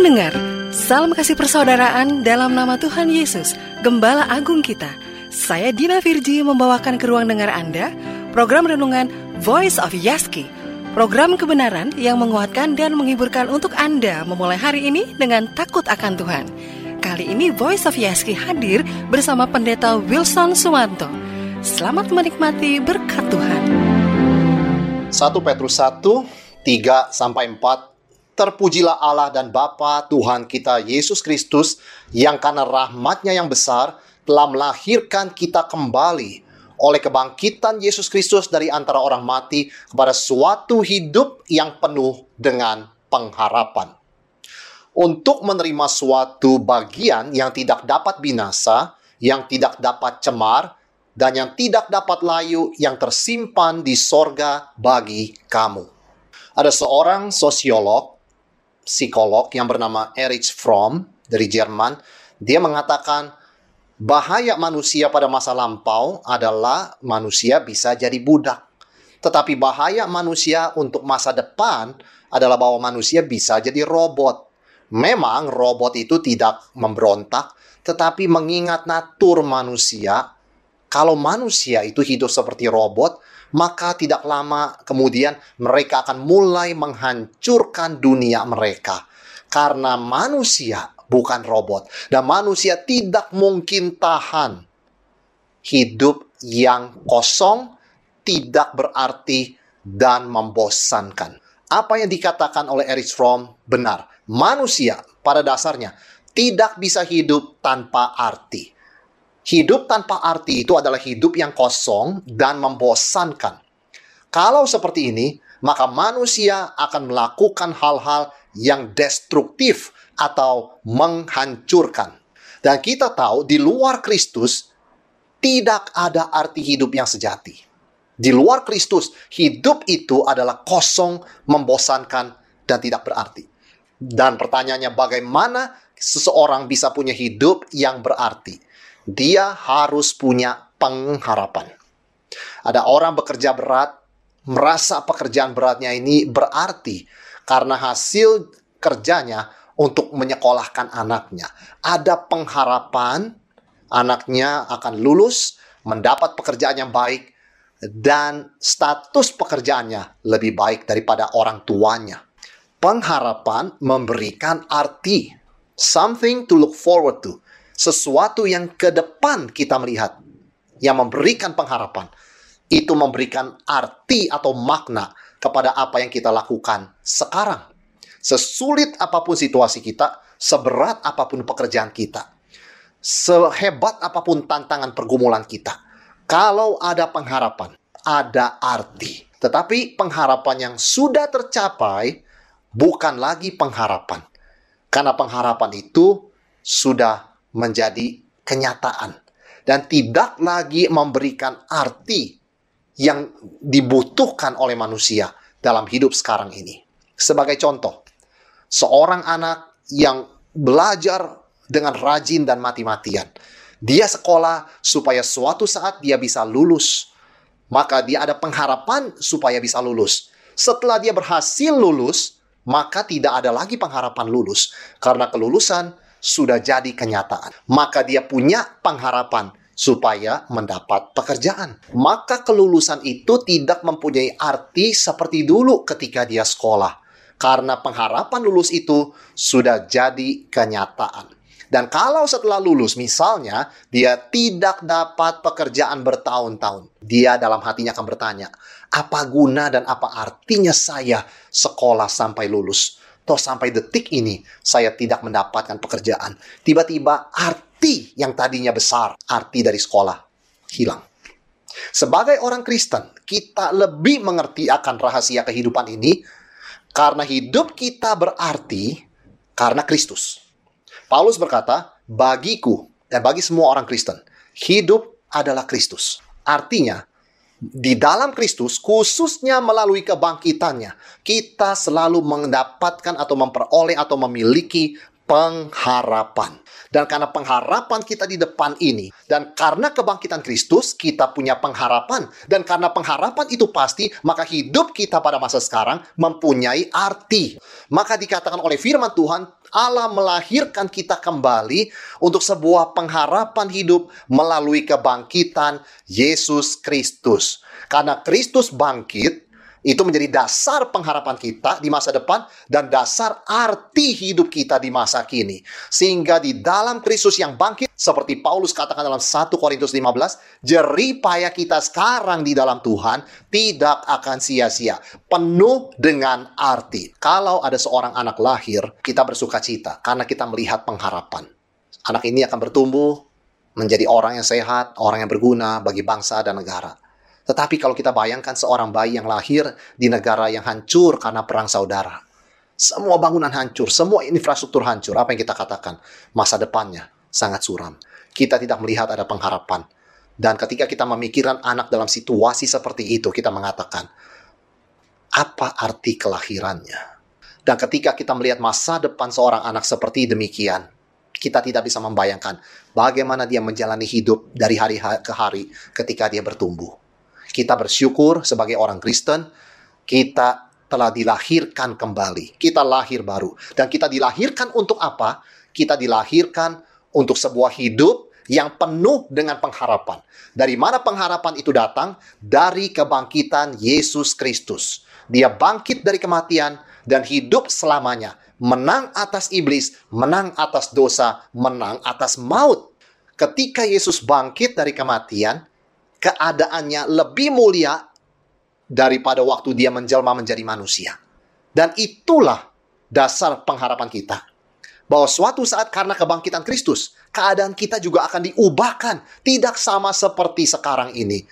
Pendengar, salam kasih persaudaraan dalam nama Tuhan Yesus, Gembala Agung kita. Saya Dina Virji membawakan ke ruang dengar Anda program renungan Voice of Yaski. Program kebenaran yang menguatkan dan menghiburkan untuk Anda memulai hari ini dengan takut akan Tuhan. Kali ini Voice of Yaski hadir bersama Pendeta Wilson Suwanto. Selamat menikmati berkat Tuhan. 1 Petrus 1, 3 sampai 4 Terpujilah Allah dan Bapa Tuhan kita Yesus Kristus yang karena rahmatnya yang besar telah melahirkan kita kembali oleh kebangkitan Yesus Kristus dari antara orang mati kepada suatu hidup yang penuh dengan pengharapan. Untuk menerima suatu bagian yang tidak dapat binasa, yang tidak dapat cemar, dan yang tidak dapat layu yang tersimpan di sorga bagi kamu. Ada seorang sosiolog psikolog yang bernama Erich Fromm dari Jerman. Dia mengatakan bahaya manusia pada masa lampau adalah manusia bisa jadi budak. Tetapi bahaya manusia untuk masa depan adalah bahwa manusia bisa jadi robot. Memang robot itu tidak memberontak, tetapi mengingat natur manusia, kalau manusia itu hidup seperti robot, maka tidak lama kemudian mereka akan mulai menghancurkan dunia mereka. Karena manusia bukan robot, dan manusia tidak mungkin tahan hidup yang kosong, tidak berarti, dan membosankan. Apa yang dikatakan oleh Erich Fromm benar. Manusia pada dasarnya tidak bisa hidup tanpa arti. Hidup tanpa arti itu adalah hidup yang kosong dan membosankan. Kalau seperti ini, maka manusia akan melakukan hal-hal yang destruktif atau menghancurkan. Dan kita tahu di luar Kristus tidak ada arti hidup yang sejati. Di luar Kristus, hidup itu adalah kosong, membosankan, dan tidak berarti. Dan pertanyaannya bagaimana seseorang bisa punya hidup yang berarti? Dia harus punya pengharapan. Ada orang bekerja berat, merasa pekerjaan beratnya ini berarti karena hasil kerjanya untuk menyekolahkan anaknya. Ada pengharapan anaknya akan lulus, mendapat pekerjaan yang baik, dan status pekerjaannya lebih baik daripada orang tuanya. Pengharapan memberikan arti, something to look forward to sesuatu yang ke depan kita melihat, yang memberikan pengharapan, itu memberikan arti atau makna kepada apa yang kita lakukan sekarang. Sesulit apa pun situasi kita, seberat apa pun pekerjaan kita, sehebat apa pun tantangan pergumulan kita, kalau ada pengharapan, ada arti. Tetapi pengharapan yang sudah tercapai bukan lagi pengharapan. Karena pengharapan itu sudah menjadi kenyataan dan tidak lagi memberikan arti yang dibutuhkan oleh manusia dalam hidup sekarang ini. Sebagai contoh, seorang anak yang belajar dengan rajin dan mati-matian. Dia sekolah supaya suatu saat dia bisa lulus. Maka dia ada pengharapan supaya bisa lulus. Setelah dia berhasil lulus, maka tidak ada lagi pengharapan lulus. Karena kelulusan sudah jadi kenyataan. Maka dia punya pengharapan supaya mendapat pekerjaan. Maka kelulusan itu tidak mempunyai arti seperti dulu ketika dia sekolah. Karena pengharapan lulus itu sudah jadi kenyataan. Dan kalau setelah lulus misalnya dia tidak dapat pekerjaan bertahun-tahun, dia dalam hatinya akan bertanya, apa guna dan apa artinya saya sekolah sampai lulus? Toh sampai detik ini saya tidak mendapatkan pekerjaan. Tiba-tiba arti yang tadinya besar, arti dari sekolah, hilang. Sebagai orang Kristen, kita lebih mengerti akan rahasia kehidupan ini karena hidup kita berarti karena Kristus. Paulus berkata, bagiku dan bagi semua orang Kristen, hidup adalah Kristus. Artinya, di dalam Kristus, khususnya melalui kebangkitannya, kita selalu mendapatkan atau memperoleh atau memiliki pengharapan. Dan karena pengharapan kita di depan ini, dan karena kebangkitan Kristus, kita punya pengharapan. Dan karena pengharapan itu pasti, maka hidup kita pada masa sekarang mempunyai arti. Maka dikatakan oleh firman Tuhan, Allah melahirkan kita kembali untuk sebuah pengharapan hidup melalui kebangkitan Yesus Kristus. Karena Kristus bangkit, itu menjadi dasar pengharapan kita di masa depan dan dasar arti hidup kita di masa kini. Sehingga di dalam Kristus yang bangkit, seperti Paulus katakan dalam 1 Korintus 15, jeripaya kita sekarang di dalam Tuhan tidak akan sia-sia. Penuh dengan arti. Kalau ada seorang anak lahir, kita bersuka cita karena kita melihat pengharapan. Anak ini akan bertumbuh menjadi orang yang sehat, orang yang berguna bagi bangsa dan negara. Tetapi kalau kita bayangkan seorang bayi yang lahir di negara yang hancur karena perang saudara. Semua bangunan hancur, semua infrastruktur hancur. Apa yang kita katakan? Masa depannya sangat suram. Kita tidak melihat ada pengharapan. Dan ketika kita memikirkan anak dalam situasi seperti itu, kita mengatakan, apa arti kelahirannya? Dan ketika kita melihat masa depan seorang anak seperti demikian, kita tidak bisa membayangkan bagaimana dia menjalani hidup dari hari ke hari ketika dia bertumbuh. Kita bersyukur sebagai orang Kristen, kita telah dilahirkan kembali. Kita lahir baru. Dan kita dilahirkan untuk apa? Kita dilahirkan untuk sebuah hidup yang penuh dengan pengharapan. Dari mana pengharapan itu datang? Dari kebangkitan Yesus Kristus. Dia bangkit dari kematian dan hidup selamanya. Menang atas iblis, menang atas dosa, menang atas maut. Ketika Yesus bangkit dari kematian, keadaannya lebih mulia daripada waktu dia menjelma menjadi manusia. Dan itulah dasar pengharapan kita. Bahwa suatu saat karena kebangkitan Kristus, keadaan kita juga akan diubahkan. Tidak sama seperti sekarang ini.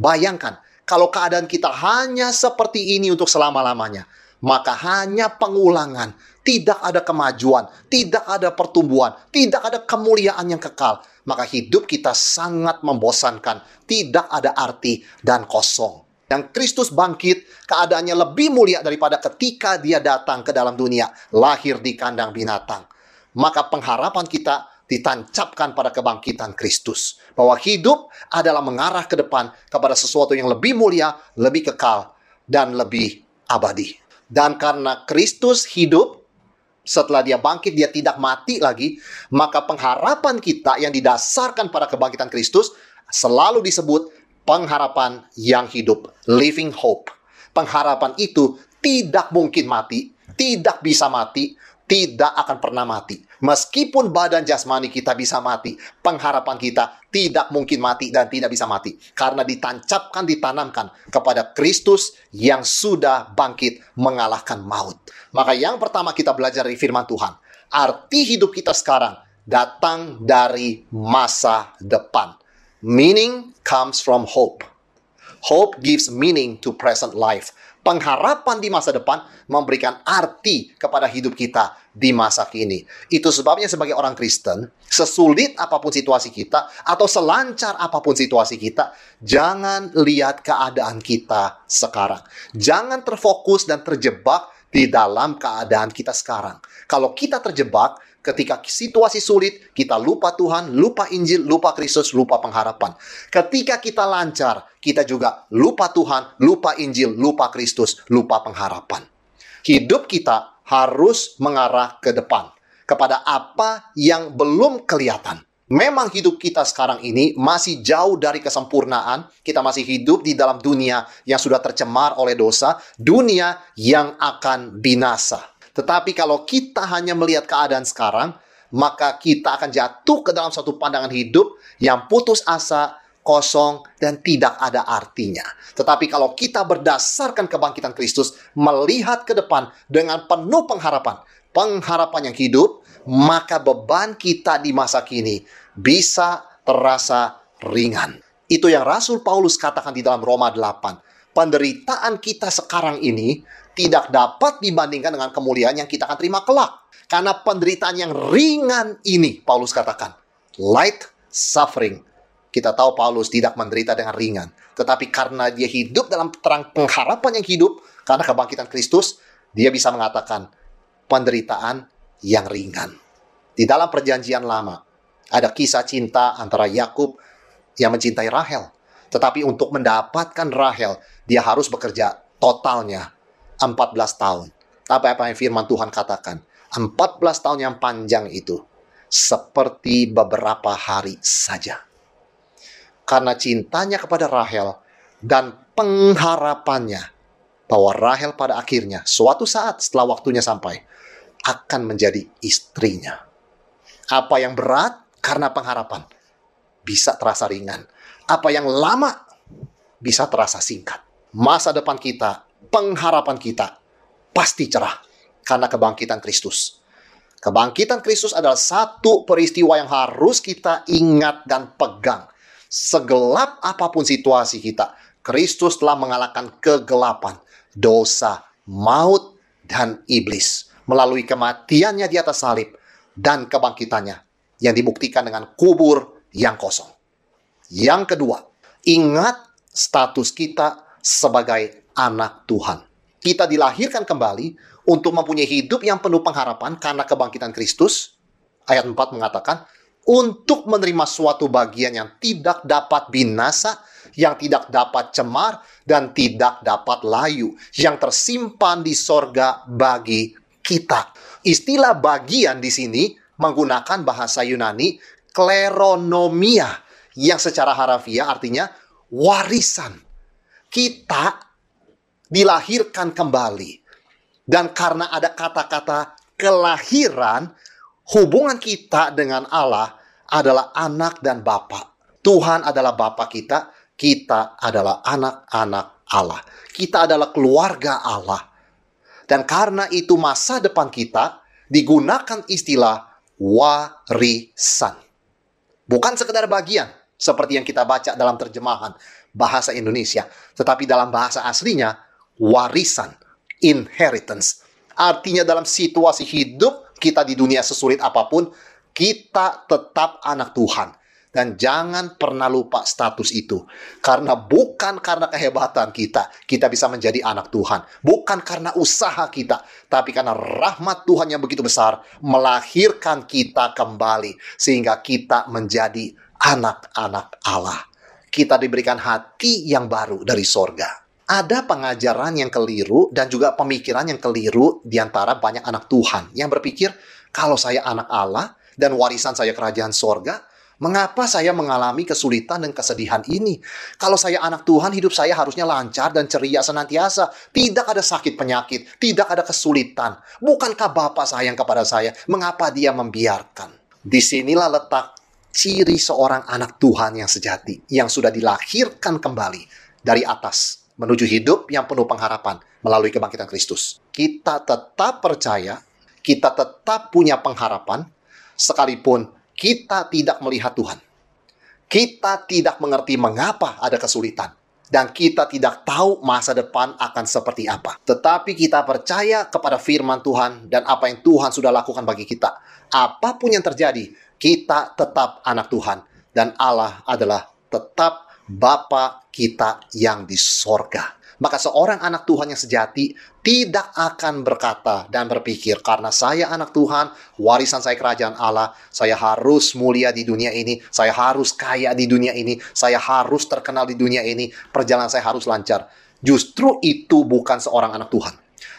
Bayangkan, kalau keadaan kita hanya seperti ini untuk selama-lamanya, maka hanya pengulangan, tidak ada kemajuan, tidak ada pertumbuhan, tidak ada kemuliaan yang kekal maka hidup kita sangat membosankan, tidak ada arti dan kosong. Yang Kristus bangkit, keadaannya lebih mulia daripada ketika dia datang ke dalam dunia, lahir di kandang binatang. Maka pengharapan kita ditancapkan pada kebangkitan Kristus. Bahwa hidup adalah mengarah ke depan kepada sesuatu yang lebih mulia, lebih kekal, dan lebih abadi. Dan karena Kristus hidup, setelah dia bangkit, dia tidak mati lagi, maka pengharapan kita yang didasarkan pada kebangkitan Kristus selalu disebut pengharapan yang hidup, living hope. Pengharapan itu tidak mungkin mati, tidak bisa mati, tidak akan pernah mati. Meskipun badan jasmani kita bisa mati, pengharapan kita tidak mungkin mati dan tidak bisa mati. Karena ditancapkan, ditanamkan kepada Kristus yang sudah bangkit mengalahkan maut. Maka yang pertama kita belajar dari firman Tuhan. Arti hidup kita sekarang datang dari masa depan. Meaning comes from hope. Hope gives meaning to present life pengharapan di masa depan memberikan arti kepada hidup kita di masa kini. Itu sebabnya sebagai orang Kristen, sesulit apa pun situasi kita atau selancar apa pun situasi kita, jangan lihat keadaan kita sekarang. Jangan terfokus dan terjebak di dalam keadaan kita sekarang. Kalau kita terjebak, ketika situasi sulit, kita lupa Tuhan, lupa Injil, lupa Kristus, lupa pengharapan. Ketika kita lancar, kita juga lupa Tuhan, lupa Injil, lupa Kristus, lupa pengharapan. Hidup kita harus mengarah ke depan, kepada apa yang belum kelihatan. Memang hidup kita sekarang ini masih jauh dari kesempurnaan. Kita masih hidup di dalam dunia yang sudah tercemar oleh dosa, dunia yang akan binasa. Tetapi kalau kita hanya melihat keadaan sekarang, maka kita akan jatuh ke dalam satu pandangan hidup yang putus asa, kosong, dan tidak ada artinya. Tetapi kalau kita berdasarkan kebangkitan Kristus, melihat ke depan dengan penuh pengharapan, pengharapan yang hidup, maka beban kita di masa kini bisa terasa ringan. Itu yang Rasul Paulus katakan di dalam Roma 8. Penderitaan kita sekarang ini tidak dapat dibandingkan dengan kemuliaan yang kita akan terima kelak. Karena penderitaan yang ringan ini, Paulus katakan, light suffering. Kita tahu Paulus tidak menderita dengan ringan. Tetapi karena dia hidup dalam terang pengharapan yang hidup, karena kebangkitan Kristus, dia bisa mengatakan penderitaan yang ringan. Di dalam perjanjian lama, ada kisah cinta antara Yakub yang mencintai Rahel. Tetapi untuk mendapatkan Rahel, dia harus bekerja totalnya 14 tahun. Tapi apa yang firman Tuhan katakan? 14 tahun yang panjang itu seperti beberapa hari saja. Karena cintanya kepada Rahel dan pengharapannya bahwa Rahel pada akhirnya suatu saat setelah waktunya sampai akan menjadi istrinya. Apa yang berat karena pengharapan bisa terasa ringan. Apa yang lama bisa terasa singkat. Masa depan kita, pengharapan kita pasti cerah karena kebangkitan Kristus. Kebangkitan Kristus adalah satu peristiwa yang harus kita ingat dan pegang. Segelap apa pun situasi kita, Kristus telah mengalahkan kegelapan, dosa, maut, dan iblis melalui kematiannya di atas salib dan kebangkitannya yang dibuktikan dengan kubur yang kosong. Yang kedua, ingat status kita sebagai anak Tuhan. Kita dilahirkan kembali untuk mempunyai hidup yang penuh pengharapan karena kebangkitan Kristus. Ayat 4 mengatakan, untuk menerima suatu bagian yang tidak dapat binasa, yang tidak dapat cemar, dan tidak dapat layu, yang tersimpan di sorga bagi kita. Istilah bagian di sini menggunakan bahasa Yunani kleronomia, yang secara harafiah artinya warisan. Kita dilahirkan kembali dan karena ada kata-kata kelahiran, hubungan kita dengan Allah adalah anak dan bapak. Tuhan adalah bapak kita, kita adalah anak-anak Allah. Kita adalah keluarga Allah. Dan karena itu masa depan kita digunakan istilah warisan. Bukan sekedar bagian seperti yang kita baca dalam terjemahan bahasa Indonesia, tetapi dalam bahasa aslinya warisan inheritance. Artinya dalam situasi hidup kita di dunia sesulit apa pun, kita tetap anak Tuhan. Dan jangan pernah lupa status itu. Karena bukan karena kehebatan kita, kita bisa menjadi anak Tuhan. Bukan karena usaha kita, tapi karena rahmat Tuhan yang begitu besar melahirkan kita kembali. Sehingga kita menjadi anak-anak Allah. Kita diberikan hati yang baru dari sorga ada pengajaran yang keliru dan juga pemikiran yang keliru di antara banyak anak Tuhan yang berpikir kalau saya anak Allah dan warisan saya kerajaan sorga, mengapa saya mengalami kesulitan dan kesedihan ini? Kalau saya anak Tuhan, hidup saya harusnya lancar dan ceria senantiasa. Tidak ada sakit penyakit, tidak ada kesulitan. Bukankah Bapak sayang kepada saya? Mengapa dia membiarkan? Di sinilah letak ciri seorang anak Tuhan yang sejati, yang sudah dilahirkan kembali dari atas menuju hidup yang penuh pengharapan melalui kebangkitan Kristus. Kita tetap percaya, kita tetap punya pengharapan, sekalipun kita tidak melihat Tuhan. Kita tidak mengerti mengapa ada kesulitan. Dan kita tidak tahu masa depan akan seperti apa. Tetapi kita percaya kepada firman Tuhan dan apa yang Tuhan sudah lakukan bagi kita. Apa pun yang terjadi, kita tetap anak Tuhan. Dan Allah adalah tetap Bapa kita yang di sorga. Maka seorang anak Tuhan yang sejati tidak akan berkata dan berpikir, karena saya anak Tuhan, warisan saya kerajaan Allah, saya harus mulia di dunia ini, saya harus kaya di dunia ini, saya harus terkenal di dunia ini, perjalanan saya harus lancar. Justru itu bukan seorang anak Tuhan.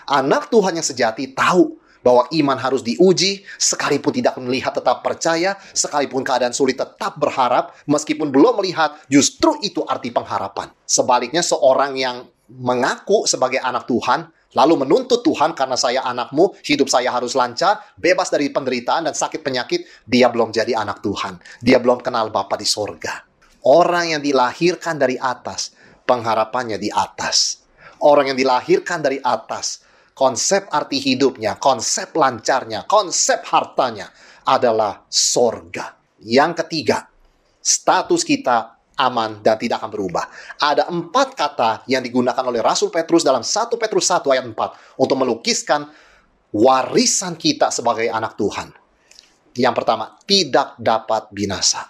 Anak Tuhan yang sejati tahu bahwa iman harus diuji, sekalipun tidak melihat tetap percaya, sekalipun keadaan sulit tetap berharap, meskipun belum melihat, justru itu arti pengharapan. Sebaliknya seorang yang mengaku sebagai anak Tuhan, lalu menuntut Tuhan karena saya anakmu, hidup saya harus lancar, bebas dari penderitaan dan sakit penyakit, dia belum jadi anak Tuhan. Dia belum kenal Bapa di sorga. Orang yang dilahirkan dari atas, pengharapannya di atas. Orang yang dilahirkan dari atas, konsep arti hidupnya, konsep lancarnya, konsep hartanya adalah sorga. Yang ketiga, status kita aman dan tidak akan berubah. Ada empat kata yang digunakan oleh Rasul Petrus dalam 1 Petrus 1 ayat 4 untuk melukiskan warisan kita sebagai anak Tuhan. Yang pertama, tidak dapat binasa.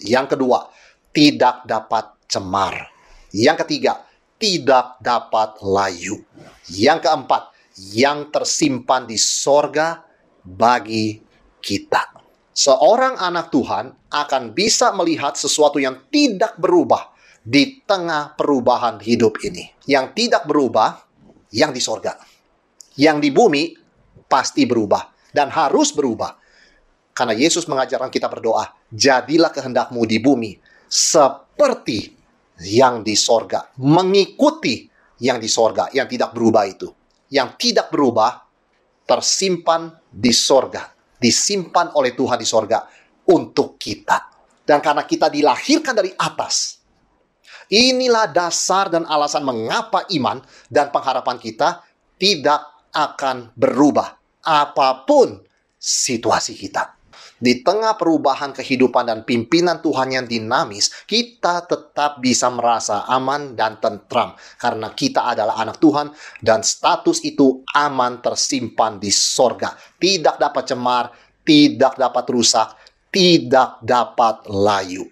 Yang kedua, tidak dapat cemar. Yang ketiga, tidak dapat layu. Yang keempat, yang tersimpan di sorga bagi kita. Seorang anak Tuhan akan bisa melihat sesuatu yang tidak berubah di tengah perubahan hidup ini. Yang tidak berubah, yang di sorga. Yang di bumi, pasti berubah. Dan harus berubah. Karena Yesus mengajarkan kita berdoa, jadilah kehendakmu di bumi, seperti yang di sorga. Mengikuti yang di sorga, yang tidak berubah itu. Yang tidak berubah, tersimpan di sorga disimpan oleh Tuhan di sorga untuk kita. Dan karena kita dilahirkan dari atas, inilah dasar dan alasan mengapa iman dan pengharapan kita tidak akan berubah apa pun situasi kita. Di tengah perubahan kehidupan dan pimpinan Tuhan yang dinamis, kita tetap bisa merasa aman dan tentram karena kita adalah anak Tuhan dan status itu aman tersimpan di sorga. Tidak dapat cemar, tidak dapat rusak, tidak dapat layu.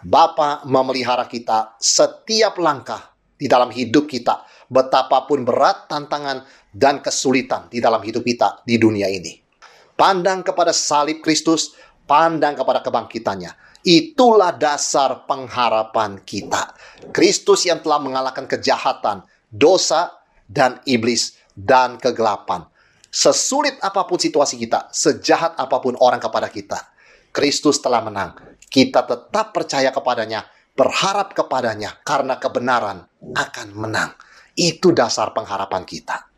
Bapa memelihara kita setiap langkah di dalam hidup kita, betapapun berat tantangan dan kesulitan di dalam hidup kita di dunia ini pandang kepada salib Kristus, pandang kepada kebangkitannya. Itulah dasar pengharapan kita. Kristus yang telah mengalahkan kejahatan, dosa, dan iblis, dan kegelapan. Sesulit apa pun situasi kita, sejahat apa pun orang kepada kita, Kristus telah menang. Kita tetap percaya kepadanya, berharap kepadanya, karena kebenaran akan menang. Itu dasar pengharapan kita.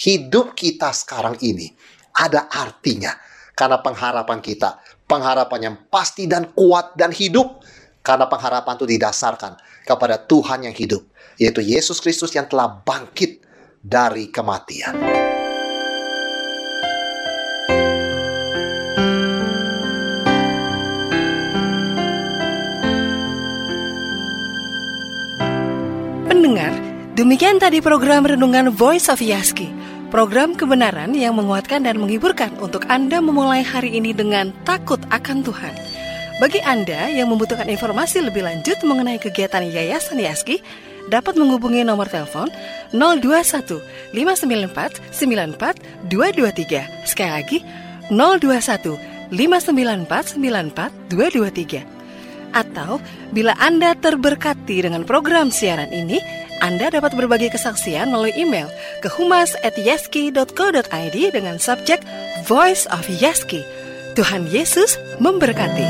Hidup kita sekarang ini ada artinya. Karena pengharapan kita, pengharapan yang pasti dan kuat dan hidup. Karena pengharapan itu didasarkan kepada Tuhan yang hidup, yaitu Yesus Kristus yang telah bangkit dari kematian. Pendengar, demikian tadi program Renungan Voice of Yaski. Program kebenaran yang menguatkan dan menghiburkan untuk Anda memulai hari ini dengan takut akan Tuhan. Bagi Anda yang membutuhkan informasi lebih lanjut mengenai kegiatan Yayasan Yaski, dapat menghubungi nomor telepon 021 594 94 223. Sekali lagi 021 594 94 223. Atau bila Anda terberkati dengan program siaran ini, anda dapat berbagi kesaksian melalui email ke humas@yaski.co.id dengan subjek Voice of Yaski. Tuhan Yesus memberkati.